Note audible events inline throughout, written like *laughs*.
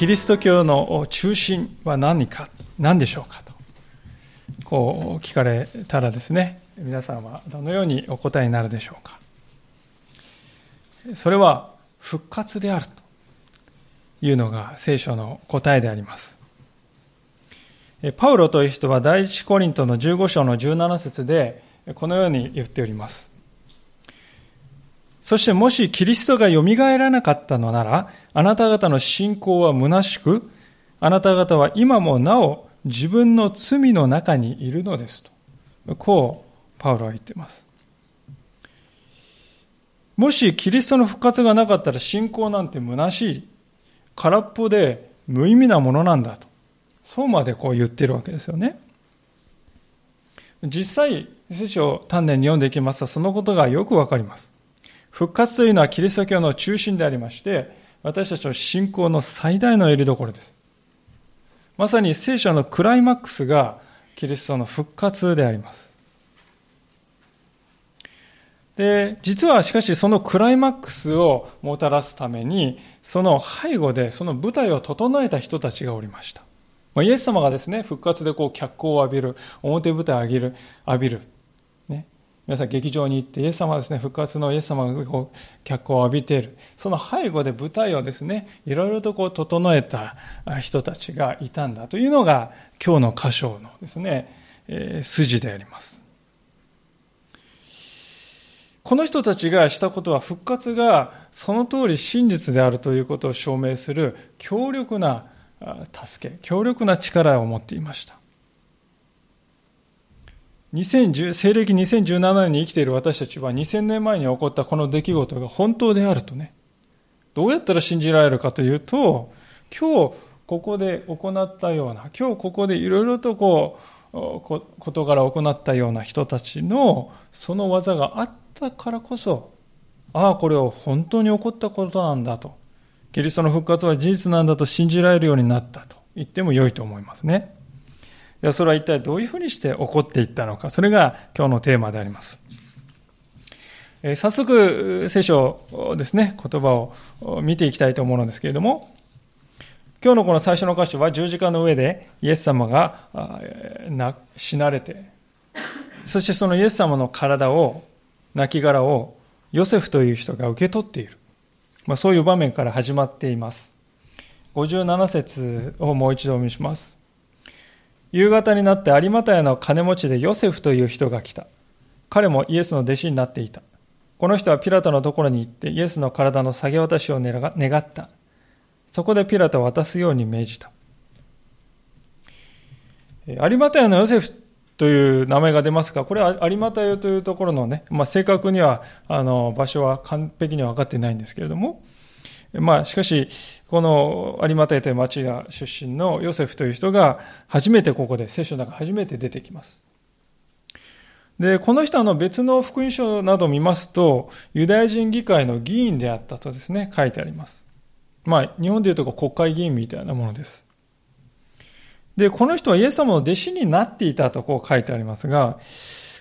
キリスト教の中心は何か、何でしょうかと、こう聞かれたらですね、皆さんはどのようにお答えになるでしょうか。それは復活であるというのが聖書の答えであります。パウロという人は第一コリントの15章の17節でこのように言っております。そしてもしキリストが蘇らなかったのなら、あなた方の信仰は虚しく、あなた方は今もなお自分の罪の中にいるのですと。こう、パウロは言っています。もしキリストの復活がなかったら信仰なんて虚しい、空っぽで無意味なものなんだと。そうまでこう言ってるわけですよね。実際、聖書を丹念に読んでいきますと、そのことがよくわかります。復活というのはキリスト教の中心でありまして、私たちの信仰の最大の襟所です。まさに聖書のクライマックスがキリストの復活であります。で、実はしかしそのクライマックスをもたらすために、その背後でその舞台を整えた人たちがおりました。ま、イエス様がですね、復活でこう脚光を浴びる、表舞台を浴びる、浴びる。皆さん劇場に行って、イエス様ですね、復活のイエス様がこう脚光を浴びている。その背後で舞台をですね、いろいろとこう整えた人たちがいたんだというのが、今日の箇所のですね、えー、筋であります。この人たちがしたことは復活がその通り真実であるということを証明する強力な助け、強力な力を持っていました。2010西暦2017年に生きている私たちは2000年前に起こったこの出来事が本当であるとね、どうやったら信じられるかというと、今日ここで行ったような、今日ここでいろいろとこう、事柄を行ったような人たちのその技があっだからこそ、ああ、これは本当に起こったことなんだと、キリストの復活は事実なんだと信じられるようになったと言っても良いと思いますね。ではそれは一体どういうふうにして起こっていったのか、それが今日のテーマであります。え早速、聖書ですね、言葉を見ていきたいと思うのですけれども、今日のこの最初の箇所は十字架の上でイエス様が死なれて、そしてそのイエス様の体を亡骸をヨセフという人が受け取っている。まあ、そういう場面から始まっています。57節をもう一度お見せします。夕方になって有馬屋の金持ちでヨセフという人が来た。彼もイエスの弟子になっていた。この人はピラトのところに行ってイエスの体の下げ渡しを願った。そこでピラトを渡すように命じた。有馬屋のヨセフという名前が出ますが、これは有馬湯というところのね、まあ、正確には、あの、場所は完璧には分かっていないんですけれども、まあ、しかし、この有馬湯という町が出身のヨセフという人が、初めてここで、聖書の中初めて出てきます。で、この人あの別の福音書などを見ますと、ユダヤ人議会の議員であったとですね、書いてあります。まあ、日本でいうと国会議員みたいなものです。で、この人はイエス様の弟子になっていたとこう書いてありますが、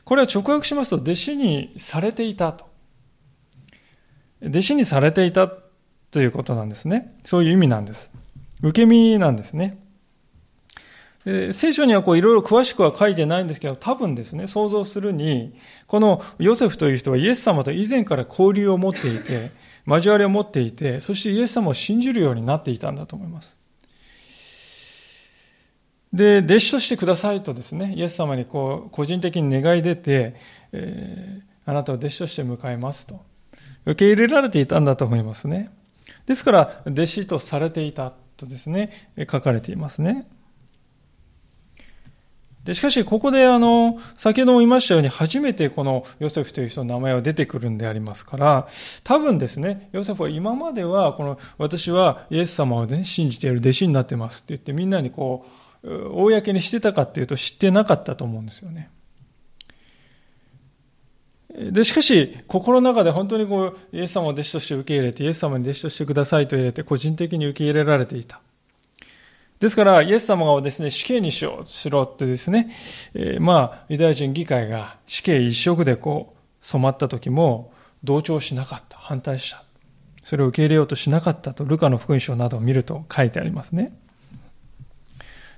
これは直訳しますと、弟子にされていたと。弟子にされていたということなんですね。そういう意味なんです。受け身なんですね。聖書にはこういろいろ詳しくは書いてないんですけど、多分ですね、想像するに、このヨセフという人はイエス様と以前から交流を持っていて、*laughs* 交わりを持っていて、そしてイエス様を信じるようになっていたんだと思います。で、弟子としてくださいとですね、イエス様にこう、個人的に願い出て、えー、あなたを弟子として迎えますと。受け入れられていたんだと思いますね。ですから、弟子とされていたとですね、書かれていますね。でしかし、ここであの、先ほども言いましたように、初めてこのヨセフという人の名前は出てくるんでありますから、多分ですね、ヨセフは今までは、この、私はイエス様をね、信じている弟子になってますって言って、みんなにこう、公にしてたかっていうと知ってなかったと思うんですよね。で、しかし、心の中で本当にこう、イエス様を弟子として受け入れて、イエス様に弟子としてくださいと入れて、個人的に受け入れられていた。ですから、イエス様をですね、死刑にしよう、しろってですね、えー、まあ、ユダヤ人議会が死刑一色でこう、染まった時も、同調しなかった。反対した。それを受け入れようとしなかったと、ルカの福音書などを見ると書いてありますね。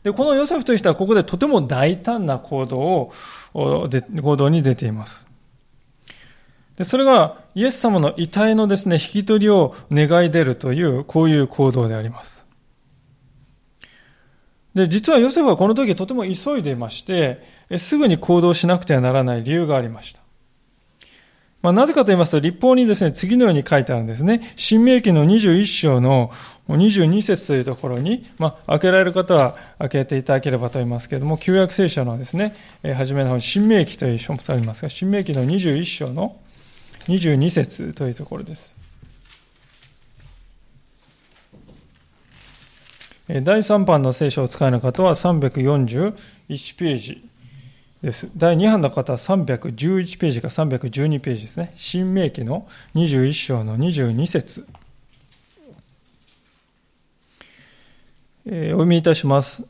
で、このヨセフという人はここでとても大胆な行動を、行動に出ています。それがイエス様の遺体のですね、引き取りを願い出るという、こういう行動であります。で、実はヨセフはこの時とても急いでいまして、すぐに行動しなくてはならない理由がありました。まあ、なぜかと言いますと、立法にですね、次のように書いてあるんですね。新明記の21章の22節というところに、まあ、開けられる方は開けていただければと思いますけれども、旧約聖書のですね、え初めの方に新明記という書物ありますが、新明記の21章の22節というところです。第3版の聖書を使いの方は341ページです。第2版の方は311ページか312ページですね。新明記の21章の22節え、お読みいたします。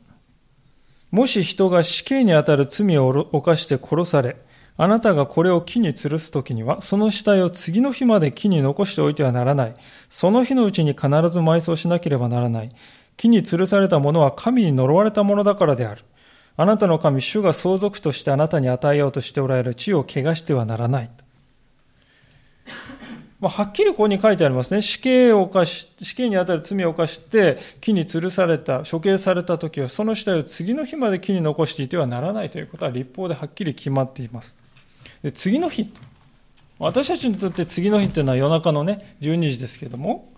もし人が死刑にあたる罪を犯して殺され、あなたがこれを木に吊るすときには、その死体を次の日まで木に残しておいてはならない。その日のうちに必ず埋葬しなければならない。木に吊るされたものは神に呪われたものだからである。あなたの神、主が相続としてあなたに与えようとしておられる地を汚してはならない。まあ、はっきりここに書いてありますね。死刑を犯し、死刑にあたる罪を犯して、木に吊るされた、処刑された時は、その死体を次の日まで木に残していてはならないということは立法ではっきり決まっています。で次の日、私たちにとって次の日っていうのは夜中のね、12時ですけども、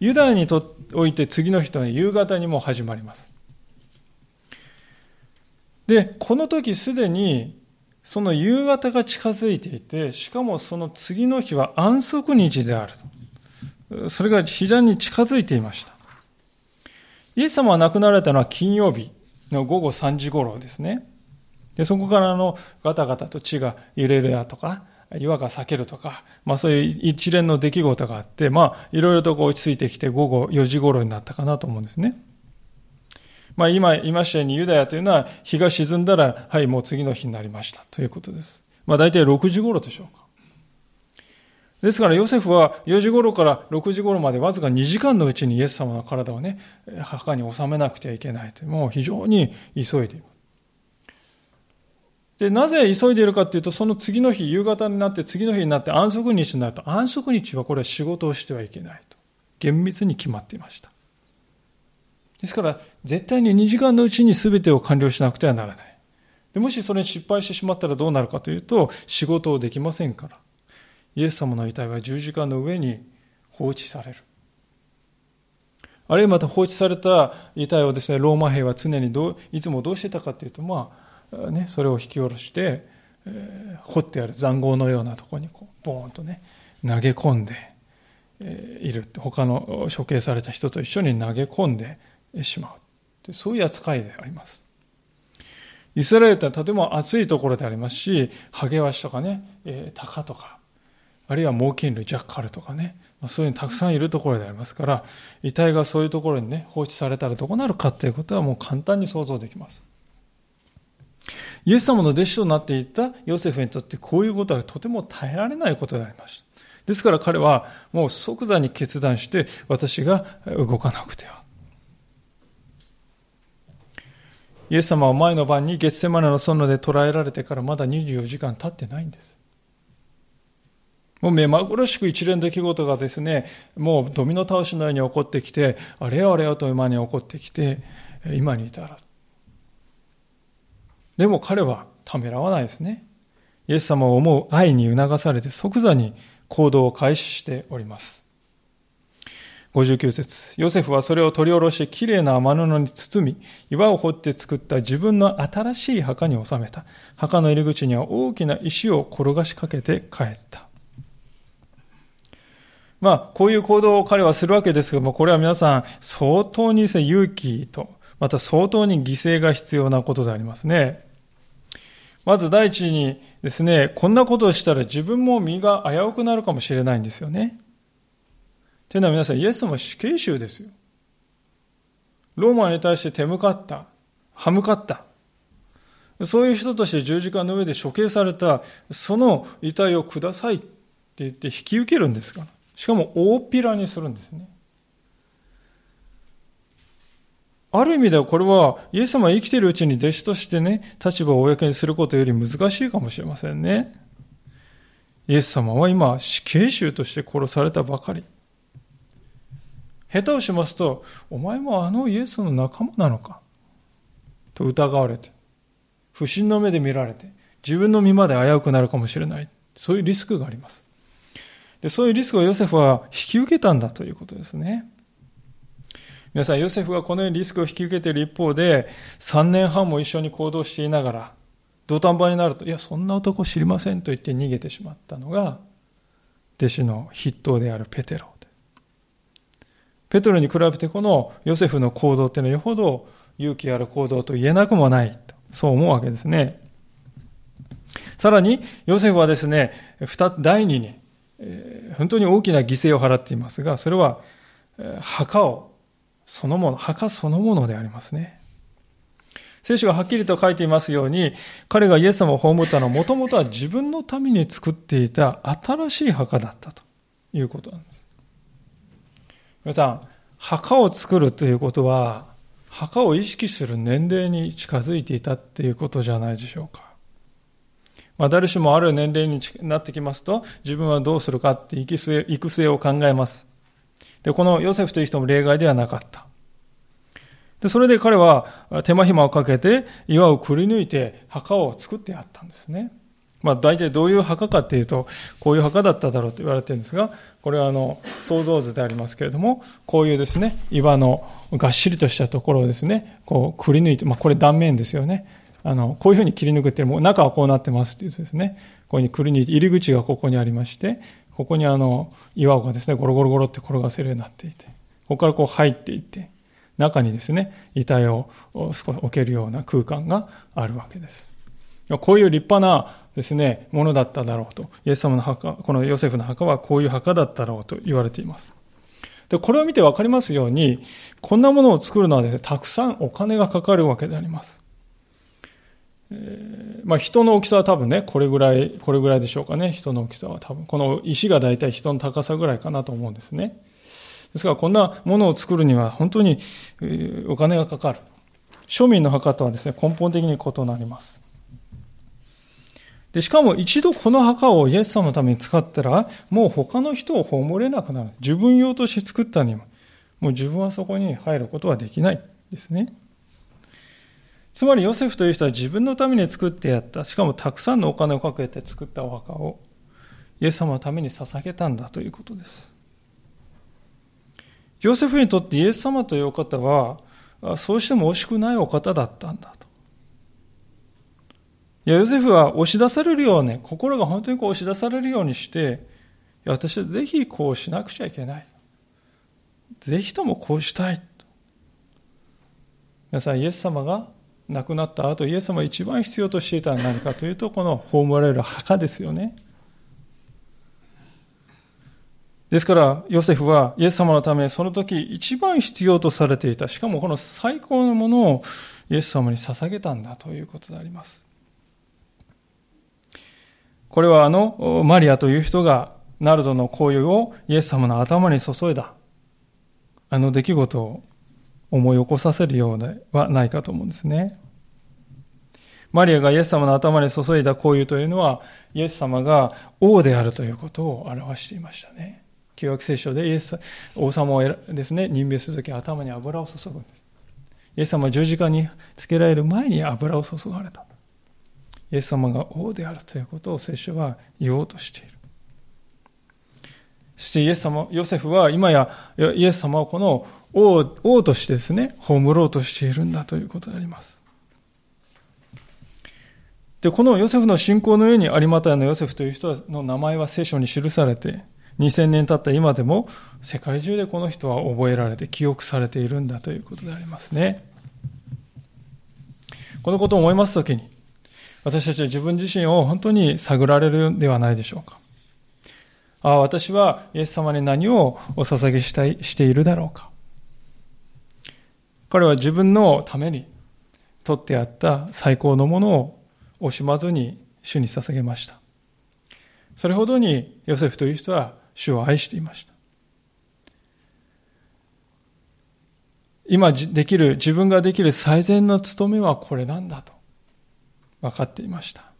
ユダヤにとっておいて次の日というのは夕方にも始まります。で、この時すでに、その夕方が近づいていて、しかもその次の日は安息日であると。それが非常に近づいていました。イエス様は亡くなられたのは金曜日の午後3時頃ですね。で、そこからのガタガタと血が揺れるだとか、岩が裂けるとか、まあそういう一連の出来事があって、まあいろいろとこう落ち着いてきて午後4時頃になったかなと思うんですね。まあ今言いましたようにユダヤというのは日が沈んだら、はい、もう次の日になりましたということです。まあ大体6時頃でしょうか。ですからヨセフは4時頃から6時頃までわずか2時間のうちにイエス様の体をね、墓に収めなくてはいけないという、もう非常に急いでいます。で、なぜ急いでいるかというと、その次の日、夕方になって次の日になって安息日になると、安息日はこれは仕事をしてはいけないと。厳密に決まっていました。ですから、絶対に2時間のうちに全てを完了しなくてはならない。でもしそれに失敗してしまったらどうなるかというと、仕事をできませんから。イエス様の遺体は十字架の上に放置される。あるいはまた放置された遺体をですね、ローマ兵は常にどう、いつもどうしてたかというと、まあ、ね、それを引き下ろして、えー、掘ってある塹壕のようなところにこうボーンとね投げ込んで、いる。他の処刑された人と一緒に投げ込んでしまう。そういう扱いであります。イスラエルというのはとても暑いところでありますしハゲワシとかね、えー、タカとかあるいは猛禽類ジャッカルとかねそういうのたくさんいるところでありますから遺体がそういうところにね放置されたらどうなるかということはもう簡単に想像できます。イエス様の弟子となっていたヨセフにとってこういうことはとても耐えられないことでありました。ですから彼はもう即座に決断して私が動かなくては。イエス様は前の晩に月世マネの園で捕らえられてからまだ24時間経ってないんです。もう目まぐるしく一連の出来事がですね、もうドミノ倒しのように起こってきて、あれよあれよという間に起こってきて、今に至る。でも彼はためらわないですね。イエス様を思う愛に促されて即座に行動を開始しております。59節ヨセフはそれを取り下ろし、きれいな雨布に包み、岩を掘って作った自分の新しい墓に収めた。墓の入り口には大きな石を転がしかけて帰った。まあ、こういう行動を彼はするわけですけども、これは皆さん、相当に勇気と、また相当に犠牲が必要なことでありますね。まず第一にですね、こんなことをしたら自分も身が危うくなるかもしれないんですよね。というのは皆さん、イエス様は死刑囚ですよ。ローマに対して手向かった。歯向かった。そういう人として十字架の上で処刑された、その遺体をくださいって言って引き受けるんですから。しかも大っぴらにするんですね。ある意味ではこれは、イエス様が生きているうちに弟子としてね、立場を公にすることより難しいかもしれませんね。イエス様は今、死刑囚として殺されたばかり。下手をしますと、お前もあのイエスの仲間なのか？と疑われて、不審の目で見られて、自分の身まで危うくなるかもしれない。そういうリスクがあります。でそういうリスクをヨセフは引き受けたんだということですね。皆さん、ヨセフがこのようにリスクを引き受けている一方で、3年半も一緒に行動していながら、土壇場になると、いや、そんな男知りませんと言って逃げてしまったのが、弟子の筆頭であるペテロ。ペテロに比べてこのヨセフの行動っていうのはよほど勇気ある行動と言えなくもないと。そう思うわけですね。さらに、ヨセフはですね、二第二に、本当に大きな犠牲を払っていますが、それは、墓をそのもの、墓そのものでありますね。聖書がはっきりと書いていますように、彼がイエス様を葬ったのはもともとは自分のために作っていた新しい墓だったということなんです。皆さん、墓を作るということは、墓を意識する年齢に近づいていたっていうことじゃないでしょうか。まあ、誰しもある年齢になってきますと、自分はどうするかって育成を考えます。で、このヨセフという人も例外ではなかった。で、それで彼は手間暇をかけて岩をくり抜いて墓を作ってやったんですね。まあ大体どういう墓かっていうと、こういう墓だっただろうと言われてるんですが、これはあの、想像図でありますけれども、こういうですね、岩のがっしりとしたところをですね、こうくり抜いて、まあこれ断面ですよね。あの、こういうふうに切り抜くっていうのも、中はこうなってますっていうですね、こういうふうにくり抜いて、入り口がここにありまして、ここにあの岩がですねゴロゴロゴロって転がせるようになっていてここからこう入っていって中にですね遺体を少し置けるような空間があるわけです。こういう立派なですねものだっただろうとイエス様の墓このヨセフの墓はこういう墓だったろうと言われています。でこれを見て分かりますようにこんなものを作るのはですねたくさんお金がかかるわけであります。えー、まあ、人の大きさは多分ね、これぐらい、これぐらいでしょうかね、人の大きさは多分。この石が大体人の高さぐらいかなと思うんですね。ですから、こんなものを作るには本当にお金がかかる。庶民の墓とはですね、根本的に異なります。で、しかも一度この墓をイエス様のために使ったら、もう他の人を葬れなくなる。自分用として作ったにも、もう自分はそこに入ることはできないですね。つまりヨセフという人は自分のために作ってやった、しかもたくさんのお金をかけて作ったお墓をイエス様のために捧げたんだということです。ヨセフにとってイエス様というお方は、そうしても惜しくないお方だったんだと。いや、ヨセフは押し出されるように、心が本当にこう押し出されるようにして、いや私はぜひこうしなくちゃいけない。ぜひともこうしたい。皆さん、イエス様が亡くなった後、イエス様が一番必要としていたのは何かというと、この葬られる墓ですよね。ですから、ヨセフはイエス様のため、その時一番必要とされていた。しかもこの最高のものをイエス様に捧げたんだということであります。これはあの、マリアという人が、ナルドの香油をイエス様の頭に注いだ。あの出来事を思い起こさせるようではないかと思うんですね。マリアがイエス様の頭に注いだ香油というのは、イエス様が王であるということを表していましたね。旧約聖書でイエス、王様をですね、任命するとき頭に油を注ぐんです。イエス様は十字架につけられる前に油を注がれた。イエス様が王であるということを聖書は言おうとしている。そしてイエス様、ヨセフは今やイエス様をこの王王としてですね、葬ろうとしているんだということであります。で、このヨセフの信仰の上に有股屋のヨセフという人の名前は聖書に記されて、2000年経った今でも世界中でこの人は覚えられて記憶されているんだということでありますね。このことを思いますときに、私たちは自分自身を本当に探られるんではないでしょうか。ああ、私はイエス様に何をお捧げしたいしているだろうか。彼は自分のために取ってあった最高のものを惜しまずに主に捧げました。それほどにヨセフという人は主を愛していました。今できる、自分ができる最善の務めはこれなんだと分かっていました。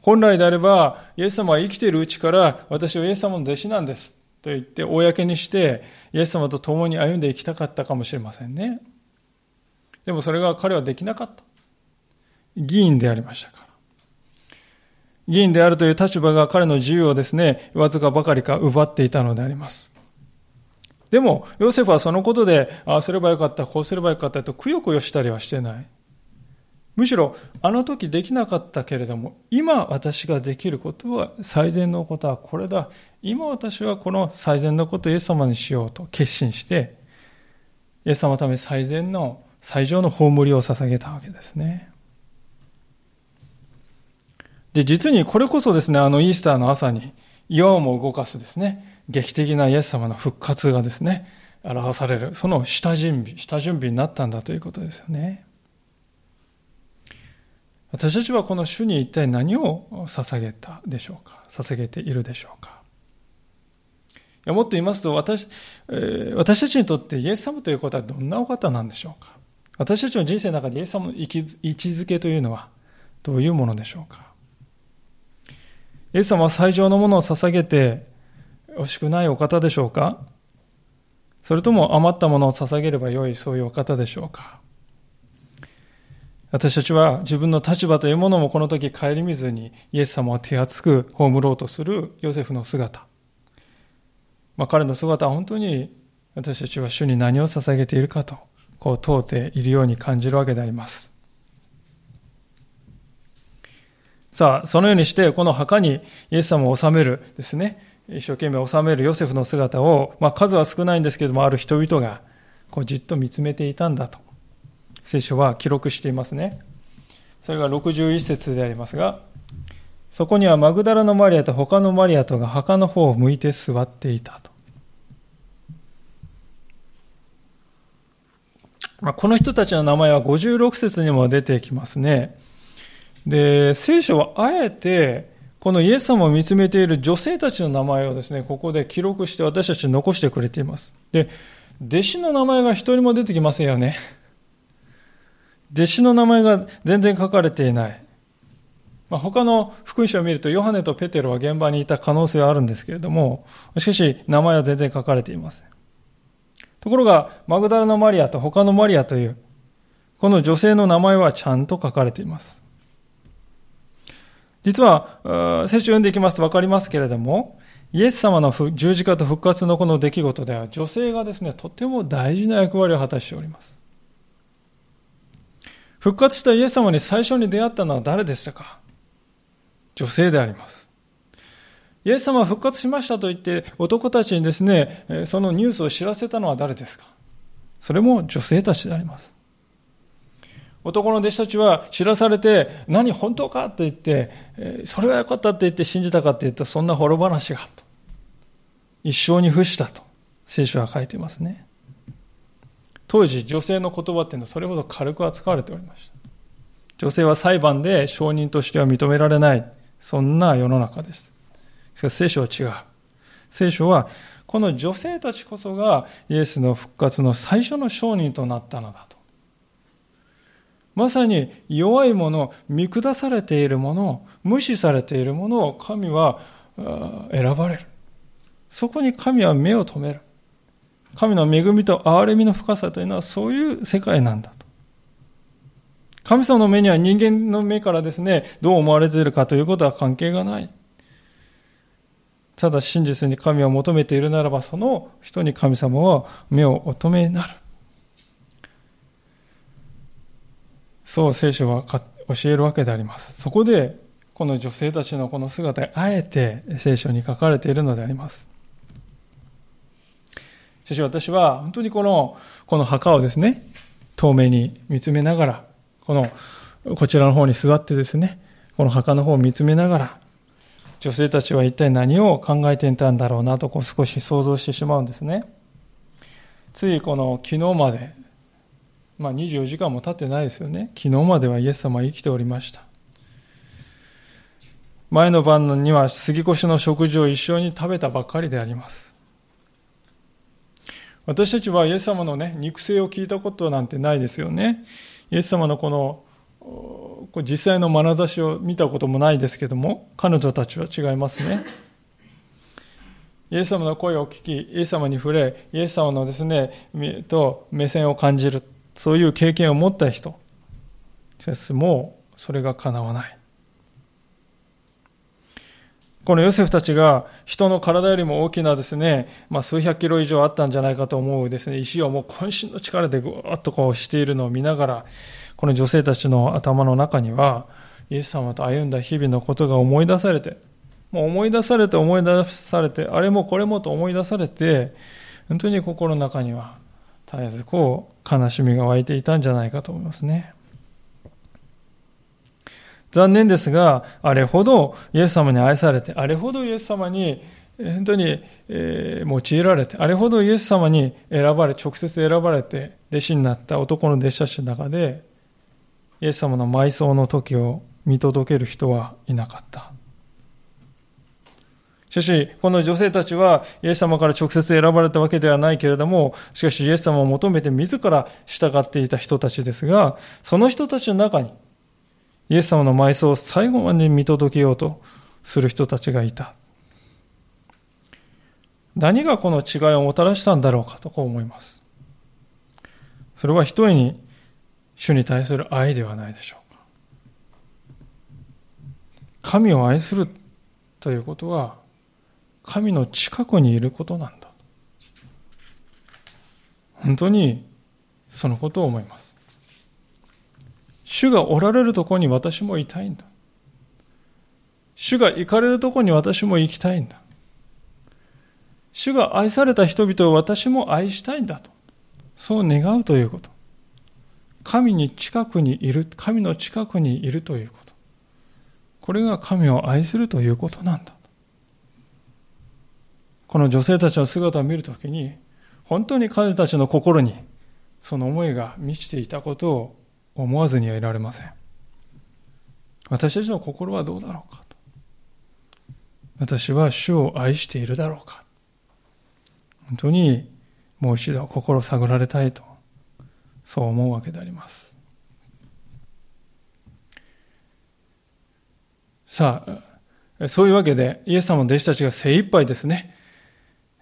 本来であれば、イエス様は生きているうちから私はイエス様の弟子なんですと言って公にしてイエス様と共に歩んでいきたかったかもしれませんね。でもそれが彼はできなかった。議員でありましたから。議員であるという立場が彼の自由をですね、わずかばかりか奪っていたのであります。でも、ヨセフはそのことで、ああすればよかった、こうすればよかったとくよくよしたりはしてない。むしろ、あの時できなかったけれども、今私ができることは、最善のことはこれだ。今私はこの最善のことをイエス様にしようと決心して、イエス様のため最善の、最上の葬りを捧げたわけですね。で、実にこれこそですね、あのイースターの朝に岩をも動かすですね、劇的なイエス様の復活がですね、表される、その下準備、下準備になったんだということですよね。私たちはこの主に一体何を捧げたでしょうか？捧げているでしょうか？いやもっと言いますと私、えー、私たちにとってイエス様ということはどんなお方なんでしょうか？私たちの人生の中でイエス様の位置づけというのはどういうものでしょうか？イエス様は最上のものを捧げて惜しくないお方でしょうか？それとも余ったものを捧げればよい、そういうお方でしょうか？私たちは自分の立場というものもこの時顧みずにイエス様を手厚く葬ろうとするヨセフの姿。まあ、彼の姿は本当に私たちは主に何を捧げているかと、こう問うているように感じるわけであります。さあ、そのようにして、この墓にイエス様を収めるですね、一生懸命収めるヨセフの姿を、まあ、数は少ないんですけども、ある人々がこうじっと見つめていたんだと、聖書は記録していますね。それが61節でありますが、そこにはマグダラのマリアと他のマリアとが墓の方を向いて座っていたと。まあ、この人たちの名前は56節にも出てきますね。で、聖書はあえてこのイエス様を見つめている女性たちの名前をですね、ここで記録して私たちに残してくれています。で、弟子の名前が一人も出てきませんよね。弟子の名前が全然書かれていない。まあ、他の福音書を見ると、ヨハネとペテロは現場にいた可能性はあるんですけれども、しかし、名前は全然書かれていません。ところが、マグダラのマリアと他のマリアという、この女性の名前はちゃんと書かれています。実は、聖書を読んでいきますと分かりますけれども、イエス様の十字架と復活のこの出来事では、女性がですね、とても大事な役割を果たしております。復活したイエス様に最初に出会ったのは誰でしたか？女性であります。イエス様は復活しましたと言って男たちにですね、そのニュースを知らせたのは誰ですか？それも女性たちであります。男の弟子たちは知らされて、何本当かと言って、それはよかったって言って信じたかって言ったそんな滅話がと。一生に付したと聖書は書いていますね。当時女性の言葉っていうのはそれほど軽く扱われておりました。女性は裁判で証人としては認められない。そんな世の中です。しかし聖書は違う。聖書はこの女性たちこそがイエスの復活の最初の証人となったのだと。まさに弱いもの、見下されているもの、無視されているものを神は選ばれる。そこに神は目を留める。神の恵みと憐れみの深さというのはそういう世界なんだと。神様の目には人間の目からですね、どう思われているかということは関係がない。ただ真実に神を求めているならば、その人に神様は目をお止めになる。そう聖書は教えるわけであります。そこで、この女性たちのこの姿あえて聖書に書かれているのであります。しかし私は本当にこの、この墓をですね、透明に見つめながら、この、こちらの方に座ってですね、この墓の方を見つめながら、女性たちは一体何を考えていたんだろうなとこう少し想像してしまうんですね。ついこの昨日までまあ、24時間も経ってないですよね。昨日まではイエス様は生きておりました。前の晩には杉越の食事を一緒に食べたばっかりであります。私たちはイエス様のね、肉声を聞いたことなんてないですよね。イエス様のこの、実際の眼差しを見たこともないですけども、彼女たちは違いますね。イエス様の声を聞き、イエス様に触れ、イエス様のですね、と目線を感じる、そういう経験を持った人。しかしもう、それが叶わない。このヨセフたちが人の体よりも大きなですね、まあ、数百キロ以上あったんじゃないかと思うですね、石をもう渾身の力でぐわっとこうしているのを見ながら、この女性たちの頭の中には、イエス様と歩んだ日々のことが思い出されて、もう思い出されて思い出されて、あれもこれもと思い出されて、本当に心の中には絶えずこう悲しみが湧いていたんじゃないかと思いますね。残念ですが、あれほどイエス様に愛されて、あれほどイエス様に本当に、え用いられて、あれほどイエス様に選ばれ、直接選ばれて弟子になった男の弟子たちの中で、イエス様の埋葬の時を見届ける人はいなかった。しかし、この女性たちはイエス様から直接選ばれたわけではないけれども、しかしイエス様を求めて自ら従っていた人たちですが、その人たちの中に、イエス様の埋葬を最後まで見届けようとする人たちがいた。何がこの違いをもたらしたんだろうかとこう思います。それは一重に主に対する愛ではないでしょうか。神を愛するということは、神の近くにいることなんだ。本当にそのことを思います。主がおられるところに私もいたいんだ。主が行かれるところに私も行きたいんだ。主が愛された人々を私も愛したいんだと。そう願うということ。神に近くにいる、神の近くにいるということ。これが神を愛するということなんだ。この女性たちの姿を見るときに、本当に彼たちの心にその思いが満ちていたことを思わずにはいられません。私たちの心はどうだろうかと。私は主を愛しているだろうか。本当にもう一度心を探られたいと、そう思うわけであります。さあ、そういうわけで、イエス様の弟子たちが精一杯ですね、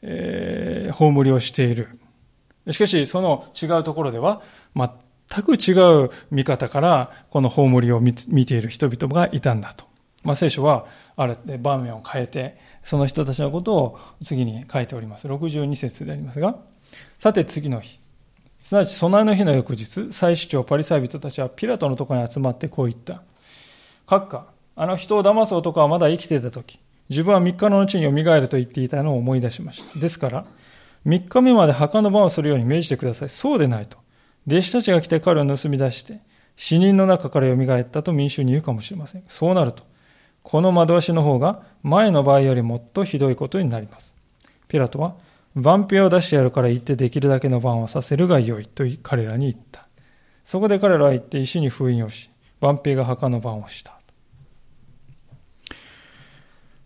えー、葬りをしている。しかし、その違うところでは、全く違う見方からこの葬りを見ている人々がいたんだと。まあ、聖書はある場面を変えて、その人たちのことを次に書いております。62節でありますが、さて次の日、すなわち備えの日の翌日、祭司長パリサイ人たちはピラトのところに集まってこう言った。閣下、あの人を騙す男はまだ生きていた時、自分は3日の後に蘇ると言っていたのを思い出しました。ですから、3日目まで墓の番をするように命じてください。そうでないと。弟子たちが来て彼を盗み出して、死人の中から蘇ったと民衆に言うかもしれません。そうなると、この惑わしの方が前の場合よりもっとひどいことになります。ピラトは、万兵を出してやるから言ってできるだけの番をさせるがよいと彼らに言った。そこで彼らは言って石に封印をし、万兵が墓の番をした。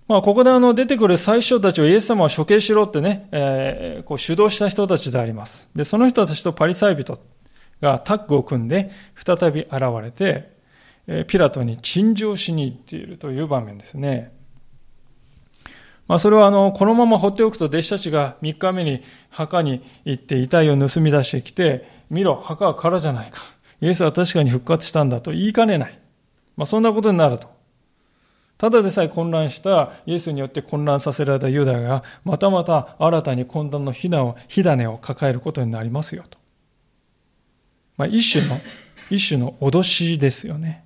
まあ、ここであの出てくる最初たちをイエス様を処刑しろってね、えー、こう主導した人たちであります。で、その人たちとパリサイ人がタッグを組んで再び現れて、ピラトに陳情しに行っているという場面ですね。まあ、それはあの、このまま放っておくと弟子たちが3日目に墓に行って遺体を盗み出してきて、見ろ、墓は空じゃないか。イエスは確かに復活したんだと言いかねない。まあ、そんなことになると。ただでさえ混乱したイエスによって混乱させられたユダヤが、またまた新たに混乱の火種を抱えることになりますよと。まあ、一種の、一種の脅しですよね。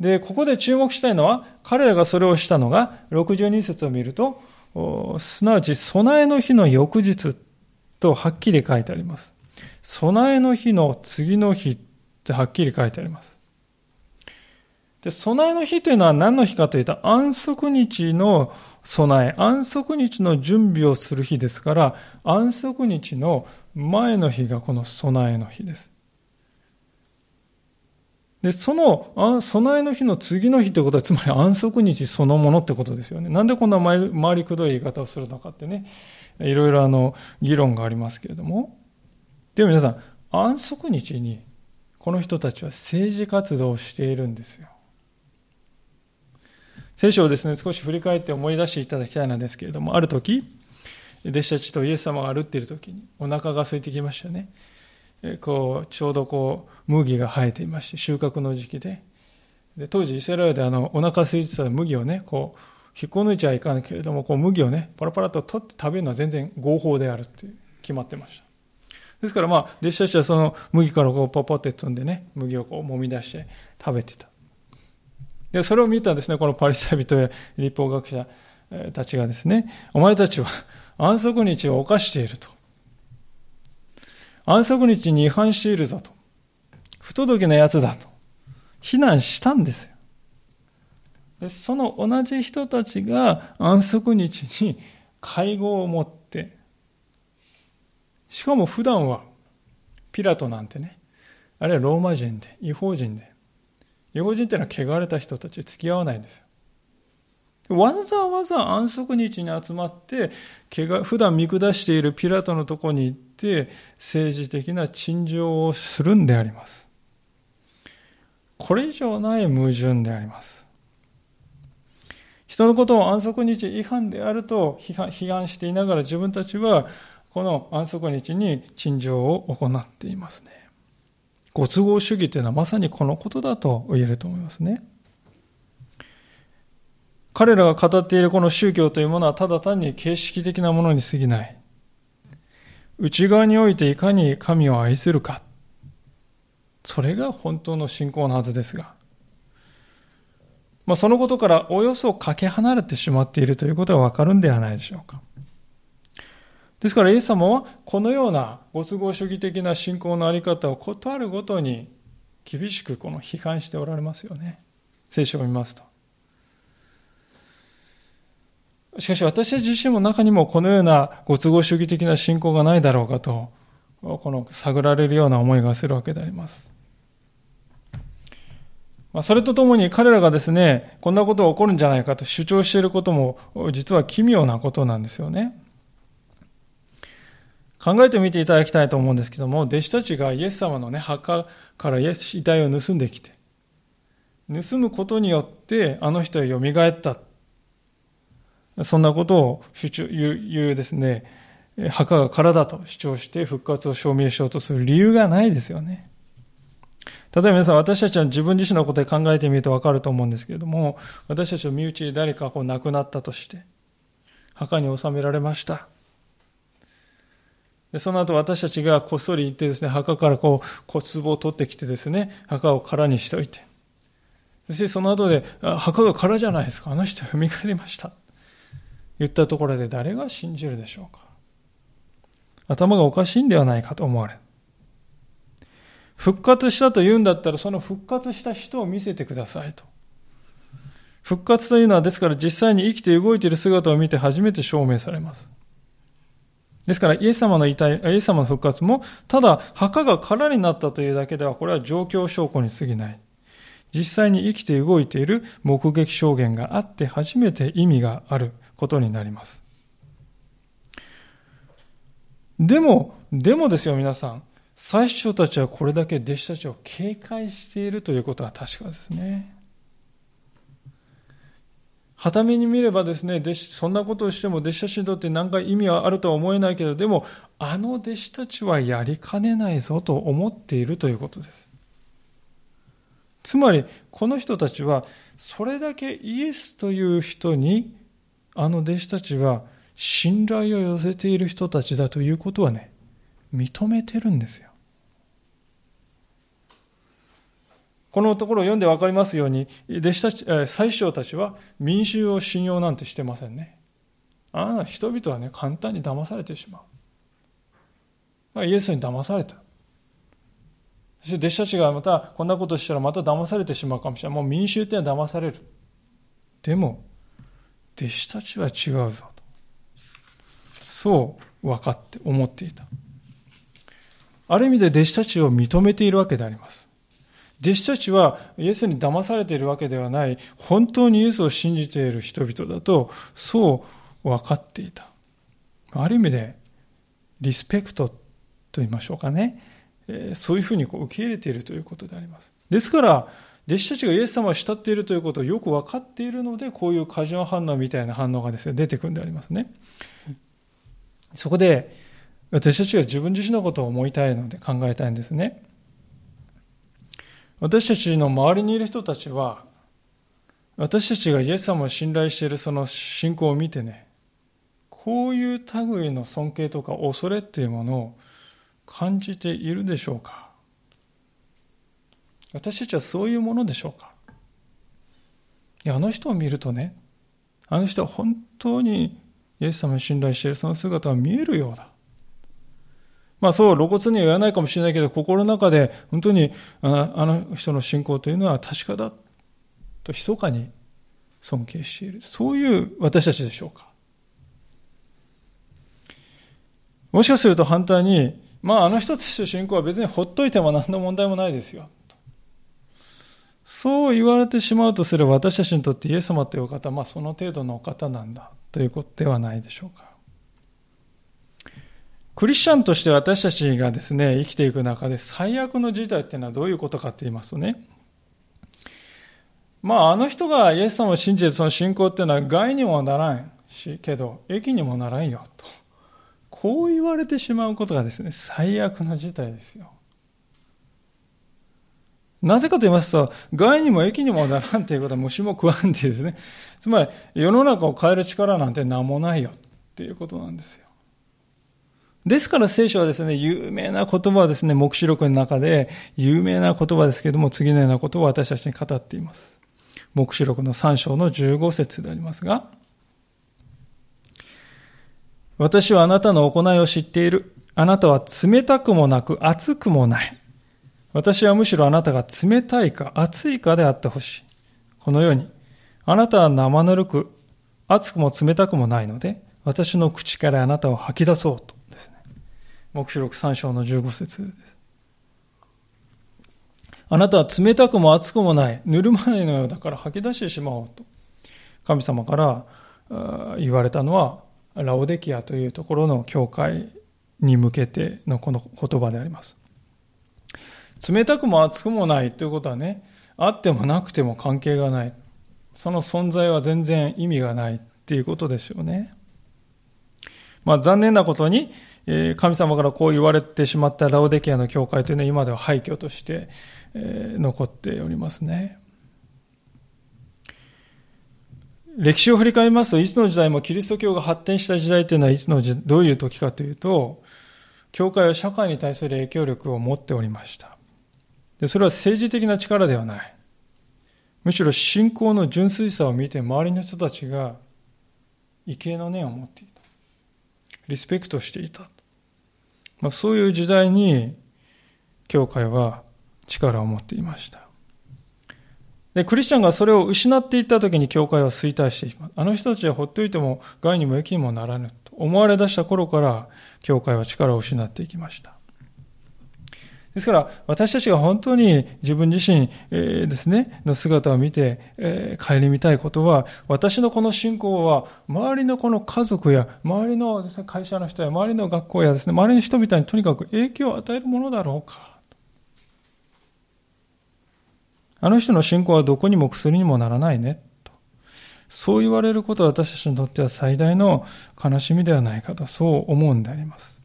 で、ここで注目したいのは、彼らがそれをしたのが、62節を見ると、すなわち備えの日の翌日とはっきり書いてあります。備えの日の次の日ってはっきり書いてあります。で、備えの日というのは何の日かというと、安息日の備え、安息日の準備をする日ですから、安息日の前の日がこの備えの日です。で、その、備えの日の次の日ってことは、つまり安息日そのものってことですよね。なんでこんな回りくどい言い方をするのかってね、いろいろあの、議論がありますけれども。でも皆さん、安息日に、この人たちは政治活動をしているんですよ。聖書をですね、少し振り返って思い出していただきたいなんですけれども、ある時、弟子たちとイエス様が歩っている時に、お腹が空いてきましたね。こうちょうどこう麦が生えていまして収穫の時期で。で当時イスラエルであのお腹空いてた麦をねこう引っこ抜いちゃいかんけれどもこう麦をねパラパラと取って食べるのは全然合法であるって決まってました。ですからまあ弟子たちはその麦からこうパパって積んでね麦をこう揉み出して食べてた。でそれを見たですねこのパリサイ人や立法学者たちがですねお前たちは *laughs* 安息日を犯していると安息日に違反しているぞと。不届きな奴だと。非難したんですよ。でその同じ人たちが安息日に会合を持って、しかも普段はピラトなんてね、あるいはローマ人で、違法人で、違法人っていうのは汚れた人たち付き合わないんですよ。わざわざ安息日に集まって、普段見下しているピラトのとこに行って、政治的な陳情をするんであります。これ以上ない矛盾であります。人のことを安息日違反であると批判していながら自分たちはこの安息日に陳情を行っていますね。ご都合主義というのはまさにこのことだと言えると思いますね。彼らが語っているこの宗教というものはただ単に形式的なものに過ぎない。内側においていかに神を愛するか。それが本当の信仰のはずですが。まあ、そのことからおよそかけ離れてしまっているということがわかるんではないでしょうか。ですから、イエス様はこのようなご都合主義的な信仰のあり方を断るごとに厳しくこの批判しておられますよね。聖書を見ますと。しかし私たち自身も中にもこのようなご都合主義的な信仰がないだろうかと、この探られるような思いがするわけであります。まそれとともに彼らがですね、こんなことが起こるんじゃないかと主張していることも実は奇妙なことなんですよね。考えてみていただきたいと思うんですけども、弟子たちがイエス様のね、墓からイエス遺体を盗んできて、盗むことによってあの人は蘇った。そんなことを主張言う言うですね、墓が空だと主張して復活を証明しようとする理由がないですよね。例えば皆さん、私たちは自分自身のことで考えてみるとわかると思うんですけれども、私たちの身内で誰かこう亡くなったとして、墓に納められました。でその後私たちがこっそり行ってですね、墓からこう骨壺を取ってきてですね、墓を空にしておいて、そしてその後で、墓が空じゃないですか。あの人は蘇りました。言ったところで誰が信じるでしょうか？頭がおかしいんではないかと思われ。復活したと言うんだったら、その復活した人を見せてくださいと。復活というのは、ですから実際に生きて動いている姿を見て初めて証明されます。ですから、イエス様の遺体、イエス様の復活も、ただ墓が空になったというだけでは、これは状況証拠に過ぎない。実際に生きて動いている目撃証言があって初めて意味があることになります。でも、でもですよ、皆さん。最初たちはこれだけ弟子たちを警戒しているということは確かですね。はために見ればですね、弟子、そんなことをしても弟子たちにとって何か意味はあるとは思えないけど、でも、あの弟子たちはやりかねないぞと思っているということです。つまり、この人たちは、それだけイエスという人にあの弟子たちは信頼を寄せている人たちだということはね、認めてるんですよ。このところを読んで分かりますように、弟子たち、最初たちは民衆を信用なんてしてませんね。ああ、人々はね、簡単に騙されてしまう。イエスに騙された。そして弟子たちがまたこんなことしたらまた騙されてしまうかもしれない。もう民衆っていうのは騙される。でも、弟子たちは違うぞと。そう分かって思っていた。ある意味で弟子たちを認めているわけであります。弟子たちはイエスに騙されているわけではない、本当にイエスを信じている人々だと、そう分かっていた。ある意味で、リスペクトと言いましょうかね。そういうふうにこう受け入れているということであります。ですから、弟子たちがイエス様を慕っているということをよく分かっているので、こういう過剰反応みたいな反応がですね、出てくるんでありますね。そこで、私たちが自分自身のことを思いたいので考えたいんですね。私たちの周りにいる人たちは、私たちがイエス様を信頼しているその信仰を見てね、こういう類の尊敬とか恐れっていうものを感じているでしょうか？私たちはそういうものでしょうか？いや、あの人を見るとね、あの人は本当にイエス様に信頼しているその姿は見えるようだ。まあそう露骨には言わないかもしれないけど、心の中で本当にあの人の信仰というのは確かだと密かに尊敬している。そういう私たちでしょうか？もしかすると反対に、まああの人たちの信仰は別にほっといても何の問題もないですよ。そう言われてしまうとすれば私たちにとってイエス様というお方はまあその程度のお方なんだということではないでしょうか。クリスチャンとして私たちがですね、生きていく中で最悪の事態っていうのはどういうことかって言いますとね、まああの人がイエス様を信じてその信仰っていうのは害にもならんし、けど益にもならんよと。こう言われてしまうことがですね、最悪の事態ですよ。なぜかと言いますと、害にも益にもならんということは虫も食わんっていうですね。つまり、世の中を変える力なんて何もないよっていうことなんですよ。ですから聖書はですね、有名な言葉はですね、目視録の中で有名な言葉ですけども、次のようなことを私たちに語っています。目視録の3章の15節でありますが、私はあなたの行いを知っている。あなたは冷たくもなく熱くもない。私はむしろあなたが冷たいか熱いかであってほしい。このように、あなたは生ぬるく、熱くも冷たくもないので、私の口からあなたを吐き出そうと。黙示録3章の15節です。あなたは冷たくも熱くもない、ぬるま湯のようだから吐き出してしまおうと。神様から言われたのは、ラオデキアというところの教会に向けてのこの言葉であります。冷たくも熱くもないということはね、あってもなくても関係がない。その存在は全然意味がないっていうことですよね。まあ残念なことに、え神様からこう言われてしまったラオデキアの教会というのは今では廃墟としてえ残っておりますね。歴史を振り返りますと、いつの時代もキリスト教が発展した時代というのはいつのどういう時かというと、教会は社会に対する影響力を持っておりました。でそれは政治的な力ではない。むしろ信仰の純粋さを見て周りの人たちが畏敬の念を持っていた。リスペクトしていた。まあ、そういう時代に教会は力を持っていました。で、クリスチャンがそれを失っていった時に教会は衰退してしまう。あの人たちはほっといても害にも益にもならぬと思われ出した頃から教会は力を失っていきました。ですから、私たちが本当に自分自身、えー、ですね、の姿を見て、えー、帰り見たいことは、私のこの信仰は、周りのこの家族や、周りのです、ね、会社の人や、周りの学校やですね、周りの人々にとにかく影響を与えるものだろうか。あの人の信仰はどこにも薬にもならないね。とそう言われることは私たちにとっては最大の悲しみではないかと、そう思うんであります。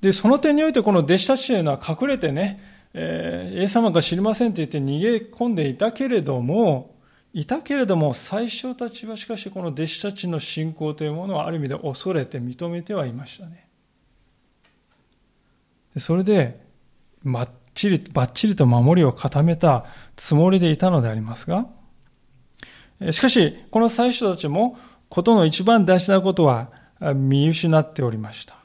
で、その点においてこの弟子たちというのは隠れてね、えー、イエス様が知りませんと言って逃げ込んでいたけれども、いたけれども、最初たちはしかしこの弟子たちの信仰というものをある意味で恐れて認めてはいましたね。それで、ばっちり、ばっちりと守りを固めたつもりでいたのでありますが、しかし、この最初たちも、ことの一番大事なことは見失っておりました。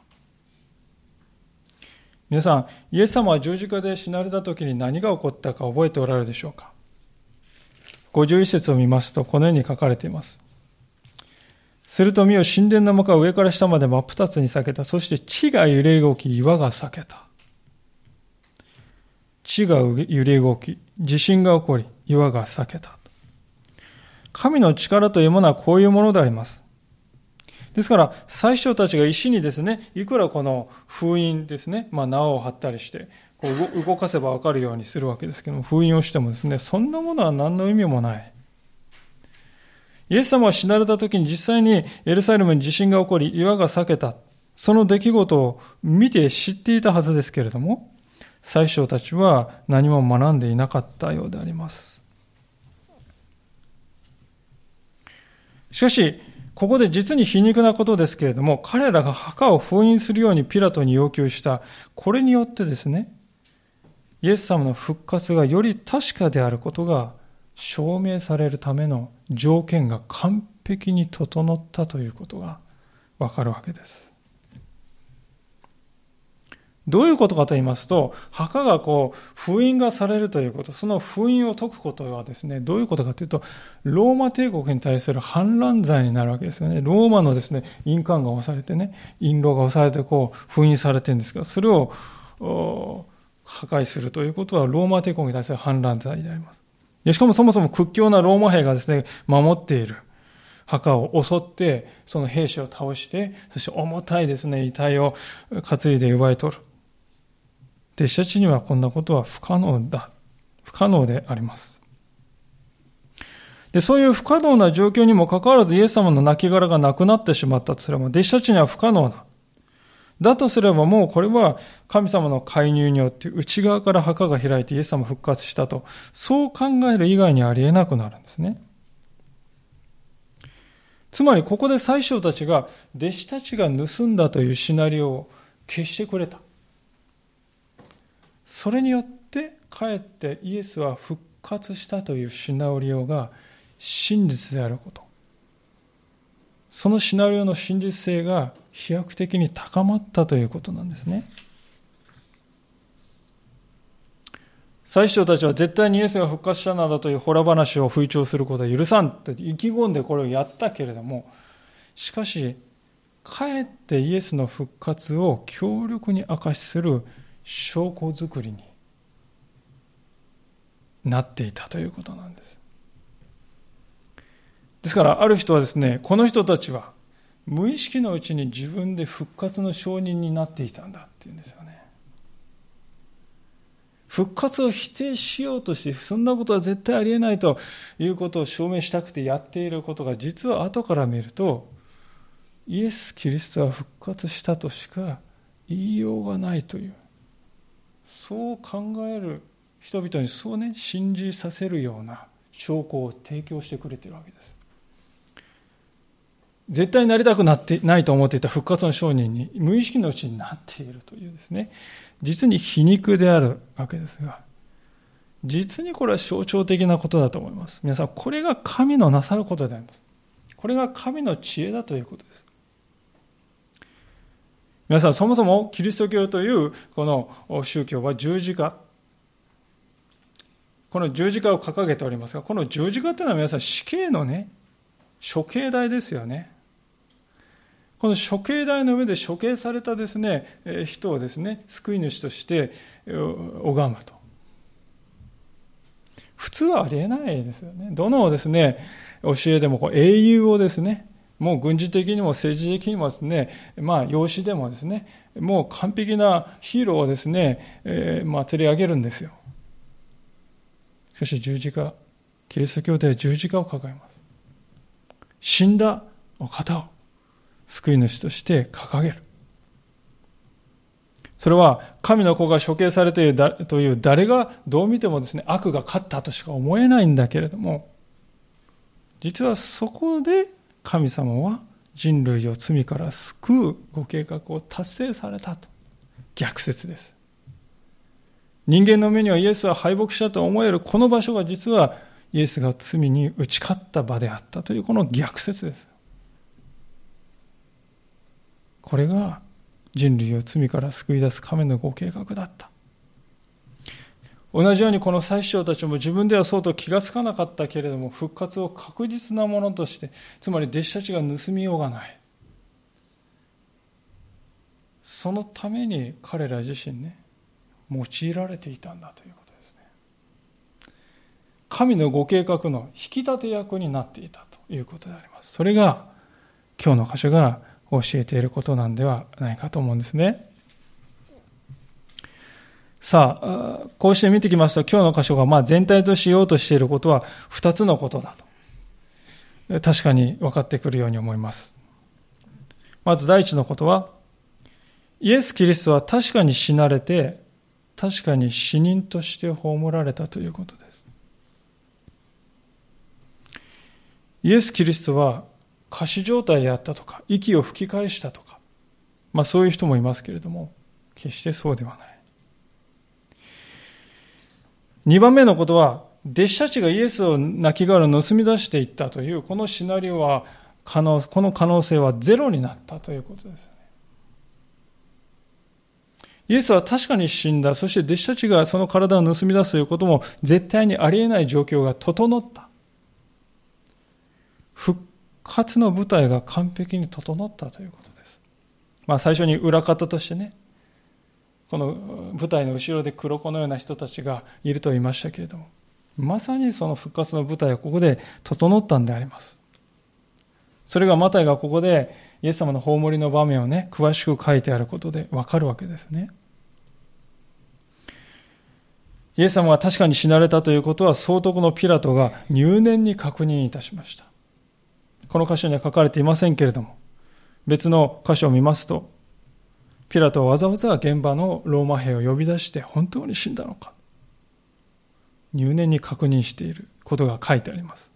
皆さん、イエス様は十字架で死なれた時に何が起こったか覚えておられるでしょうか？51節を見ますと、このように書かれています。すると見よ神殿の幕は上から下まで真っ二つに裂けた。そして地が揺れ動き、岩が裂けた。地が揺れ動き、地震が起こり、岩が裂けた。神の力というものはこういうものであります。ですから、最初たちが石にですね、いくらこの封印ですね、まあ縄を張ったりして、こう動かせばわかるようにするわけですけども、封印をしてもですね、そんなものは何の意味もない。イエス様は死なれた時に実際にエルサレムに地震が起こり、岩が裂けた。その出来事を見て知っていたはずですけれども、最初たちは何も学んでいなかったようであります。しかし、ここで実に皮肉なことですけれども、彼らが墓を封印するようにピラトに要求した、これによってですね、イエス様の復活がより確かであることが証明されるための条件が完璧に整ったということがわかるわけです。どういうことかと言いますと、墓がこう、封印がされるということ、その封印を解くことはですね、どういうことかというと、ローマ帝国に対する反乱罪になるわけですよね。ローマのですね、印鑑が押されてね、印籠が押されてこう、封印されてるんですが、それを、破壊するということは、ローマ帝国に対する反乱罪であります。しかもそもそも屈強なローマ兵がですね、守っている。墓を襲って、その兵士を倒して、そして重たいですね、遺体を担いで奪い取る。弟子たちにはこんなことは不可能だ。不可能であります。で、そういう不可能な状況にもかかわらずイエス様の亡骸がなくなってしまったとすれば、弟子たちには不可能だ。だとすればもうこれは神様の介入によって内側から墓が開いてイエス様復活したと、そう考える以外にありえなくなるんですね。つまりここで最初たちが弟子たちが盗んだというシナリオを消してくれた。それによってかえってイエスは復活したというシナリオが真実であること。そのシナリオの真実性が飛躍的に高まったということなんですね。最初たちは絶対にイエスが復活したなどという洞話を吹聴することは許さんと意気込んでこれをやったけれどもしかしかえってイエスの復活を強力に明かしする証拠作りになっていたということなんです。ですから、ある人はですね、この人たちは無意識のうちに自分で復活の証人になっていたんだっていうんですよね。復活を否定しようとして、そんなことは絶対ありえないということを証明したくてやっていることが、実は後から見ると、イエス・キリストは復活したとしか言いようがないという。そう考える人々にそうね信じさせるような証拠を提供してくれているわけです。絶対になりたくなってないと思っていた復活の証人に無意識のうちになっているというですね。実に皮肉であるわけですが実にこれは象徴的なことだと思います。皆さんこれが神のなさることであります。これが神の知恵だということです。皆さん、そもそもキリスト教というこの宗教は十字架。この十字架を掲げておりますが、この十字架というのは皆さん死刑のね、処刑台ですよね。この処刑台の上で処刑されたですね、人をですね、救い主として拝むと。普通はありえないですよね。どのですね、教えでもこう英雄をですね、もう軍事的にも政治的にもですね、まあ、養子でもですね、もう完璧なヒーローをですね、えー、まあ、釣り上げるんですよ。しかし十字架、キリスト教では十字架を抱えます。死んだお方を救い主として掲げる。それは神の子が処刑されているという誰がどう見てもですね、悪が勝ったとしか思えないんだけれども、実はそこで神様は人類を罪から救うご計画を達成されたと。逆説です。人間の目にはイエスは敗北したと思えるこの場所が実はイエスが罪に打ち勝った場であったというこの逆説です。これが人類を罪から救い出す神のご計画だった。同じようにこの最初たちも自分ではそうと気がつかなかったけれども復活を確実なものとしてつまり弟子たちが盗みようがないそのために彼ら自身ね用いられていたんだということですね神のご計画の引き立て役になっていたということであります。それが今日の箇所が教えていることなんではないかと思うんですね。さあ、こうして見てきますと、今日の箇所がまあ全体としようとしていることは二つのことだと。確かに分かってくるように思います。まず第一のことは、イエス・キリストは確かに死なれて、確かに死人として葬られたということです。イエス・キリストは仮死状態であったとか、息を吹き返したとか、まあそういう人もいますけれども、決してそうではない。2番目のことは、弟子たちがイエスを亡きを盗み出していったという、このシナリオは可能、この可能性はゼロになったということです。イエスは確かに死んだ。そして弟子たちがその体を盗み出すということも絶対にありえない状況が整った。復活の舞台が完璧に整ったということです。まあ最初に裏方としてね、この舞台の後ろで黒子のような人たちがいると言いましたけれども、まさにその復活の舞台はここで整ったんであります。それがマタイがここでイエス様の葬りの場面をね、詳しく書いてあることでわかるわけですね。イエス様が確かに死なれたということは、総督のピラトが入念に確認いたしました。この箇所には書かれていませんけれども、別の箇所を見ますと、ピラトはわざわざ現場のローマ兵を呼び出して本当に死んだのか。入念に確認していることが書いてあります。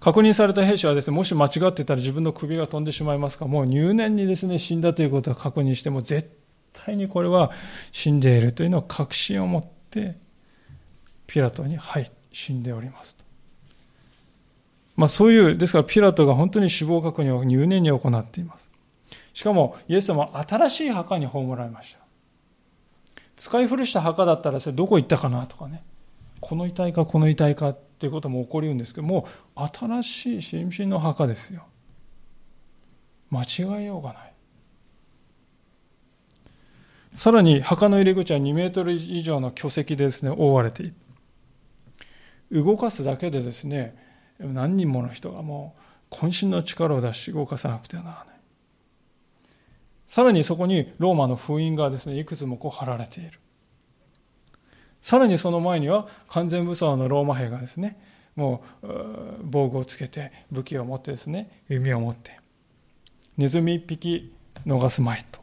確認された兵士はですねもし間違ってたら自分の首が飛んでしまいますか。もう入念にですね死んだということを確認しても絶対にこれは死んでいるというのを確信を持ってピラトにはい死んでおりますと。まあそういうですからピラトが本当に死亡確認を入念に行っています。しかも、イエス様は新しい墓に葬られました。使い古した墓だったら、それどこ行ったかなとかね。この遺体かこの遺体かっていうことも起こりうんですけどもう、新しい新品の墓ですよ。間違えようがない。さらに墓の入り口は2メートル以上の巨石でですね、覆われている。動かすだけでですね、何人もの人がもう渾身の力を出し動かさなくてはならない。さらにそこにローマの封印がですね、いくつもこう貼られている。さらにその前には完全武装のローマ兵がですね、もう防具をつけて武器を持ってですね、弓を持って、ネズミ一匹逃すまいと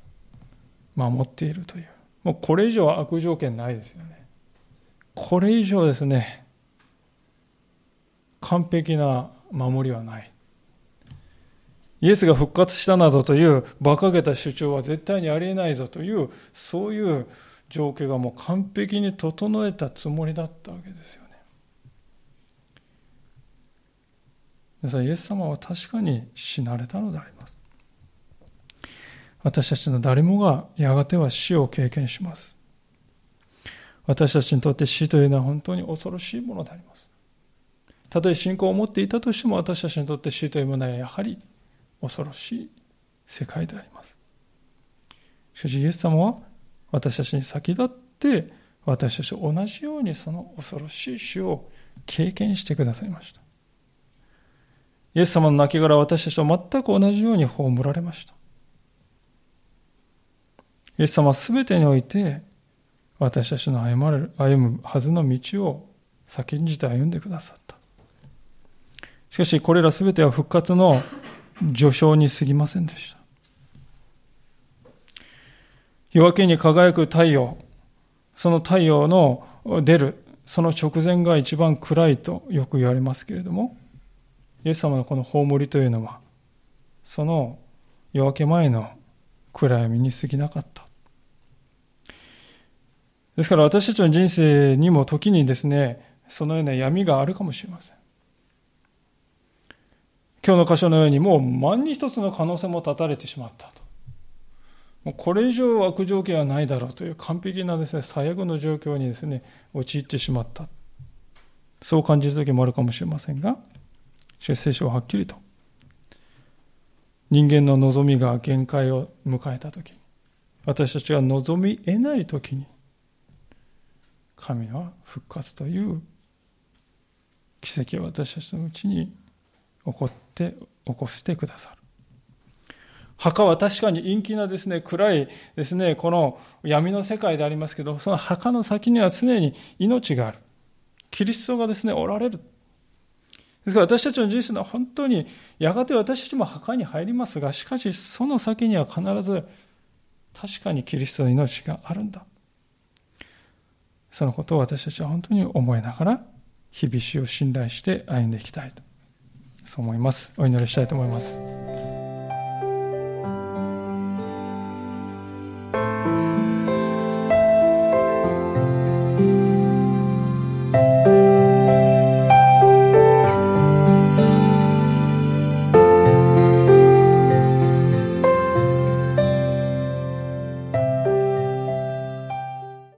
守っているという。もうこれ以上は悪条件ないですよね。これ以上ですね、完璧な守りはない。イエスが復活したなどという馬鹿げた主張は絶対にありえないぞという、そういう状況がもう完璧に整えたつもりだったわけですよね。皆さん、イエス様は確かに死なれたのであります。私たちの誰もがやがては死を経験します。私たちにとって死というのは本当に恐ろしいものであります。たとえ信仰を持っていたとしても私たちにとって死というものはやはり恐ろしい世界であります。しかしイエス様は私たちに先立って私たちと同じようにその恐ろしい死を経験してくださいました。イエス様の亡骸は私たちと全く同じように葬られました。イエス様は全てにおいて私たちの歩まれる歩むはずの道を先んじて歩んでくださった。しかしこれら全ては復活の序章に過ぎませんでした。夜明けに輝く太陽、その太陽の出る、その直前が一番暗いとよく言われますけれども、イエス様のこの葬りというのは、その夜明け前の暗闇に過ぎなかった。ですから私たちの人生にも時にですね、そのような闇があるかもしれません。今日の箇所のようにもう万に一つの可能性も断たれてしまったと。もうこれ以上悪条件はないだろうという完璧なですね、最悪の状況にですね、陥ってしまった。そう感じる時もあるかもしれませんが、出世書ははっきりと、人間の望みが限界を迎えた時に、私たちが望み得ない時に、神は復活という奇跡を私たちのうちに起こって起こしてくださる。墓は確かに陰気なですね、暗いですね、この闇の世界でありますけど、その墓の先には常に命がある。キリストがですね、おられる。ですから私たちの人生は本当に、やがて私たちも墓に入りますが、しかしその先には必ず、確かにキリストの命があるんだ。そのことを私たちは本当に思いながら、日々死を信頼して歩んでいきたいと。そう思います。お祈りしたいと思います。